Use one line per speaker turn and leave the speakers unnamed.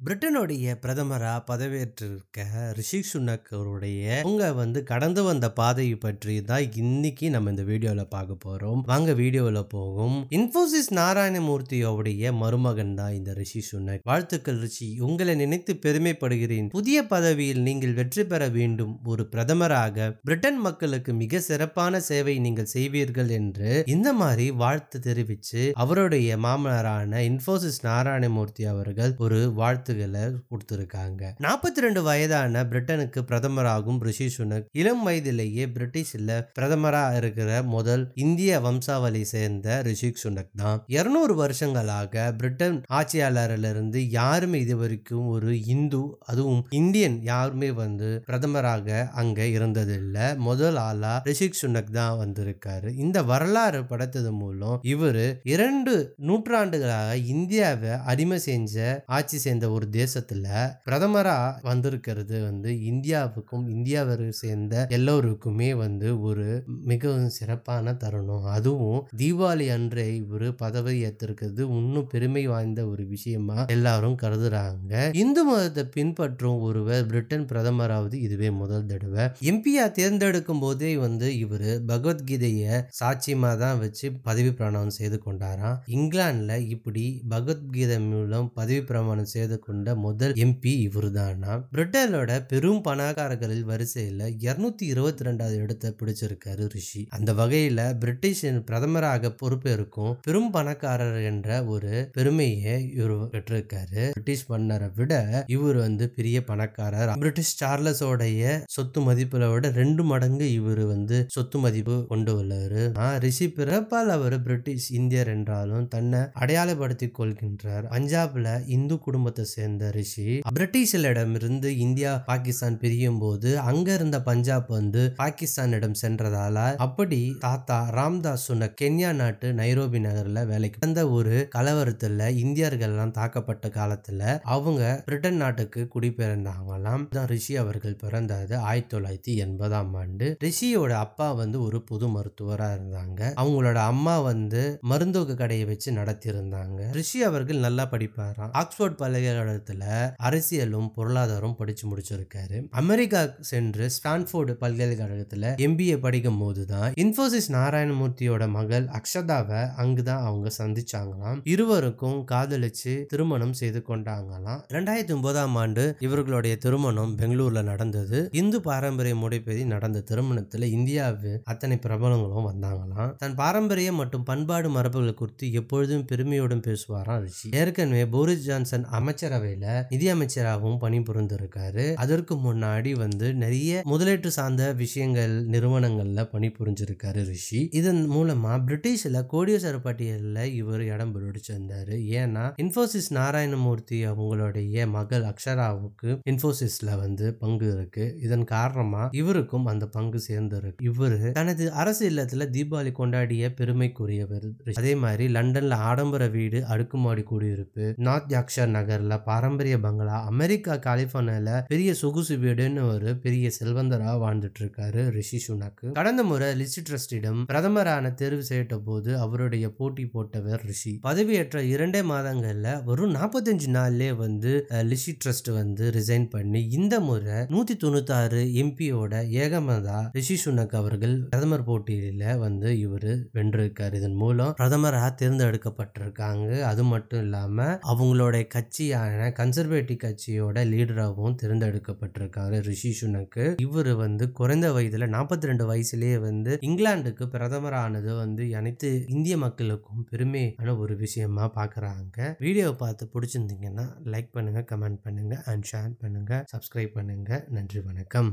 பிரிட்டனுடைய பிரதமரா பதவியேற்றிருக்க ரிஷி சுனக் அவருடைய அவங்க வந்து கடந்து வந்த பாதையை பற்றி தான் இன்னைக்கு நம்ம இந்த வீடியோவில் பார்க்க போறோம். வாங்க வீடியோவில் போகும் இன்போசிஸ் நாராயணமூர்த்தியோடைய மருமகன் தான் இந்த ரிஷி சுனக். வாழ்த்துக்கள் ரிஷி. உங்களை நினைத்து பெருமைப்படுகிறேன். புதிய பதவியில் நீங்கள் வெற்றி பெற வேண்டும். ஒரு பிரதமராக பிரிட்டன் மக்களுக்கு மிக சிறப்பான சேவை நீங்கள் செய்வீர்கள் என்று இந்த மாதிரி வாழ்த்து தெரிவித்து அவருடைய மாமனாரான இன்போசிஸ் நாராயணமூர்த்தி அவர்கள் ஒரு வாழ்த்து வாழ்த்துக்களை கொடுத்துருக்காங்க. நாற்பத்தி ரெண்டு வயதான பிரிட்டனுக்கு பிரதமராகும் ரிஷி சுனக் இளம் வயதிலேயே பிரிட்டிஷ்ல பிரதமராக இருக்கிற முதல் இந்திய வம்சாவளி சேர்ந்த ரிஷி சுனக் தான். இருநூறு வருஷங்களாக பிரிட்டன் ஆட்சியாளரிலிருந்து யாருமே இது வரைக்கும் ஒரு இந்து அதுவும் இந்தியன் யாருமே வந்து பிரதமராக அங்க இருந்ததில்லை. முதல் ஆளா ரிஷிக் சுனக் தான் வந்திருக்காரு. இந்த வரலாறு படைத்தது மூலம் இவரு இரண்டு நூற்றாண்டுகளாக இந்தியாவை அடிமை செஞ்ச ஆட்சி சேர்ந்த ஒரு தேசத்துல பிரதமரா வந்திருக்கிறது வந்து இந்தியாவுக்கும் இந்தியாவை சேர்ந்த எல்லோருக்குமே வந்து ஒரு மிகவும் சிறப்பான தருணம். அதுவும் தீபாவளி அன்றே இவர் பதவி ஏற்றிருக்கிறது இன்னும் பெருமை வாய்ந்த ஒரு விஷயமா எல்லாரும் கருதுறாங்க. இந்து மதத்தை பின்பற்றும் ஒருவர் பிரிட்டன் பிரதமராவது இதுவே முதல் தடவை. எம்பியா தேர்ந்தெடுக்கும் போதே வந்து இவர் பகவத்கீதைய சாட்சியமா தான் வச்சு பதவி பிரமாணம் செய்து கொண்டாராம். இங்கிலாந்துல இப்படி பகவத்கீதை மூலம் பதவி பிரமாணம் செய்து கொண்ட முதல் எம்பி இவருதானா? பிரிட்டனோட பெரும் பணக்காரர்களில் வரிசையில இருநூத்தி இருபத்தி ரெண்டாவது இடத்தை பிடிச்சிருக்காரு ரிஷி. அந்த வகையில பிரிட்டிஷின் பிரதமராக பொறுப்பேற்கும் பெரும் பணக்காரர் என்ற ஒரு பெருமையை இவர் பெற்றிருக்காரு. பிரிட்டிஷ் மன்னரை விட இவர் வந்து பெரிய பணக்காரர்? பிரிட்டிஷ் சார்லஸோடைய சொத்து மதிப்புல விட ரெண்டு மடங்கு இவர் வந்து சொத்து மதிப்பு கொண்டு உள்ளவர். ரிஷி பிறப்பால் அவர் பிரிட்டிஷ் இந்தியர் என்றாலும் தன்னை அடையாளப்படுத்திக் கொள்கின்றார். பஞ்சாப்ல இந்து குடும்பத்தை சேர்ந்த ரிஷி. பிரிட்டிஷர்களிடமிருந்து இந்தியா பாகிஸ்தான் பிரியும் போது அங்க இருந்த பஞ்சாப் வந்து பாகிஸ்தானிடம் சென்றதால அப்படி தாத்தா ராம்தாஸ் சொன்ன கென்யா நாட்டு நைரோபி நகர்ல வேலைக்கு வந்த ஒரு கலவரத்துல இந்தியர்கள் எல்லாம் தாக்கப்பட்ட காலத்துல அவங்க பிரிட்டன் நாட்டுக்கு குடிபெயர்ந்தாங்களாம் தான் ரிஷி அவர்கள் பிறந்தது ஆயிரத்தி தொள்ளாயிரத்தி எண்பதாம் ஆண்டு. ரிஷியோட அப்பா வந்து ஒரு பொது மருத்துவரா இருந்தாங்க. அவங்களோட அம்மா வந்து மருந்தோக்கு கடையை வச்சு நடத்தி இருந்தாங்க ரிஷி அவர்கள் நல்லா படிப்பாராம். ஆக்ஸ்போர்ட் பல்கலைக்கழகத்துல அரசியலும் பொருளாதாரம் படிச்சு முடிச்சிருக்காரு. அமெரிக்கா சென்று ஸ்டான்ஃபோர்டு பல்கலைக்கழகத்தில் எம்பிஏ படிக்கும் போது தான் இன்போசிஸ் நாராயணமூர்த்தியோட மகள் அக்ஷதாவை அங்குதான் அவங்க சந்திச்சாங்களாம். இருவருக்கும் காதலிச்சு திருமணம் செய்து கொண்டாங்களாம். ரெண்டாயிரத்தி ஒன்பதாம் ஆண்டு இவர்களுடைய திருமணம் பெங்களூர்ல நடந்தது. இந்து பாரம்பரிய முறைப்படி நடந்த திருமணத்தில் இந்தியாவு அத்தனை பிரபலங்களும் வந்தாங்களாம். தன் பாரம்பரிய மற்றும் பண்பாடு மரபுகள் குறித்து எப்பொழுதும் பெருமையோடும் பேசுவாராம் ரிஷி. ஏற்கனவே போரிஸ் ஜான்சன் அமைச்சரவையில நிதியமைச்சராகவும் பணிபுரிந்திருக்காரு. அதற்கு முன்னாடி வந்து நிறைய முதலீட்டு சார்ந்த விஷயங்கள் நிறுவனங்கள்ல பணிபுரிஞ்சிருக்காரு ரிஷி. இதன் மூலமா பிரிட்டிஷ்ல கோடியசர பட்டியலில் இவர் இடம் பிடிச்சிருந்தாரு. ஏன்னா இன்போசிஸ் நாராயணமூர்த்தி அவங்களுடைய மகள் அக்ஷராவுக்கு இன்ஃபோசிஸ்ல வந்து பங்கு இருக்கு. இதன் காரணமா இவருக்கும் அந்த பங்கு சேர்ந்திருக்கு. இவரு தனது அரசு இல்லத்துல தீபாவளி கொண்டாடிய பெருமைக்குரியவர் அதே மாதிரி லண்டன்ல ஆடம்பர வீடு அடுக்குமாடி குடியிருப்பு நார்த் யாக்ஷர் நகர்ல பாரம்பரிய பங்களா. அமெரிக்கா கலிபோர்னியால பெரிய சொகுசு வீடுன்னு ஒரு பெரிய செல்வந்தரா வாழ்ந்துட்டு இருக்காரு ரிஷி சுனக் கடந்த முறை லிசி ட்ரஸ்டிடம் பிரதமரான தேர்வு செய்யப்பட்ட போது அவருடைய போட்டி போட்டவர் ரிஷி. பதவியேற்ற இரண்டே மாதங்கள்ல வெறும் நாற்பத்தஞ்சு நாள்லயே வந்து லிசி ட்ரஸ்ட் வந்து ரிசைன் பண்ணி இந்த முறை நூத்தி தொண்ணூத்தி ஆறு எம்பியோட ஏகமதா ரிஷி சுனக் அவர்கள் பிரதமர் போட்டியில வந்து இவர் வென்றிருக்காரு. இதன் மூலம் பிரதமரா தேர்ந்தெடுக்கப்பட்டிருக்காங்க. அது மட்டும் இல்லாம அவங்களுடைய கட்சியான கன்சர்வேட்டிவ் கட்சியோட லீடராகவும் தேர்ந்தெடுக்கப்பட்டிருக்காரு ரிஷி சுனக்கு. இவர் வந்து குறைந்த வயதுல நாற்பத்தி ரெண்டு வயசுலேயே வந்து இங்கிலாந்துக்கு பிரதமரானது வந்து அனைத்து இந்திய மக்களுக்கும் பெருமையான ஒரு விஷயமா பார்க்குறாங்க வீடியோ பார்த்து பிடிச்சிருந்தீங்கன்னா லைக் பண்ணுங்க கமெண்ட் பண்ணுங்க அண்ட் ஷேர் பண்ணுங்க சப்ஸ்கிரைப் பண்ணுங்க. நன்றி வணக்கம்.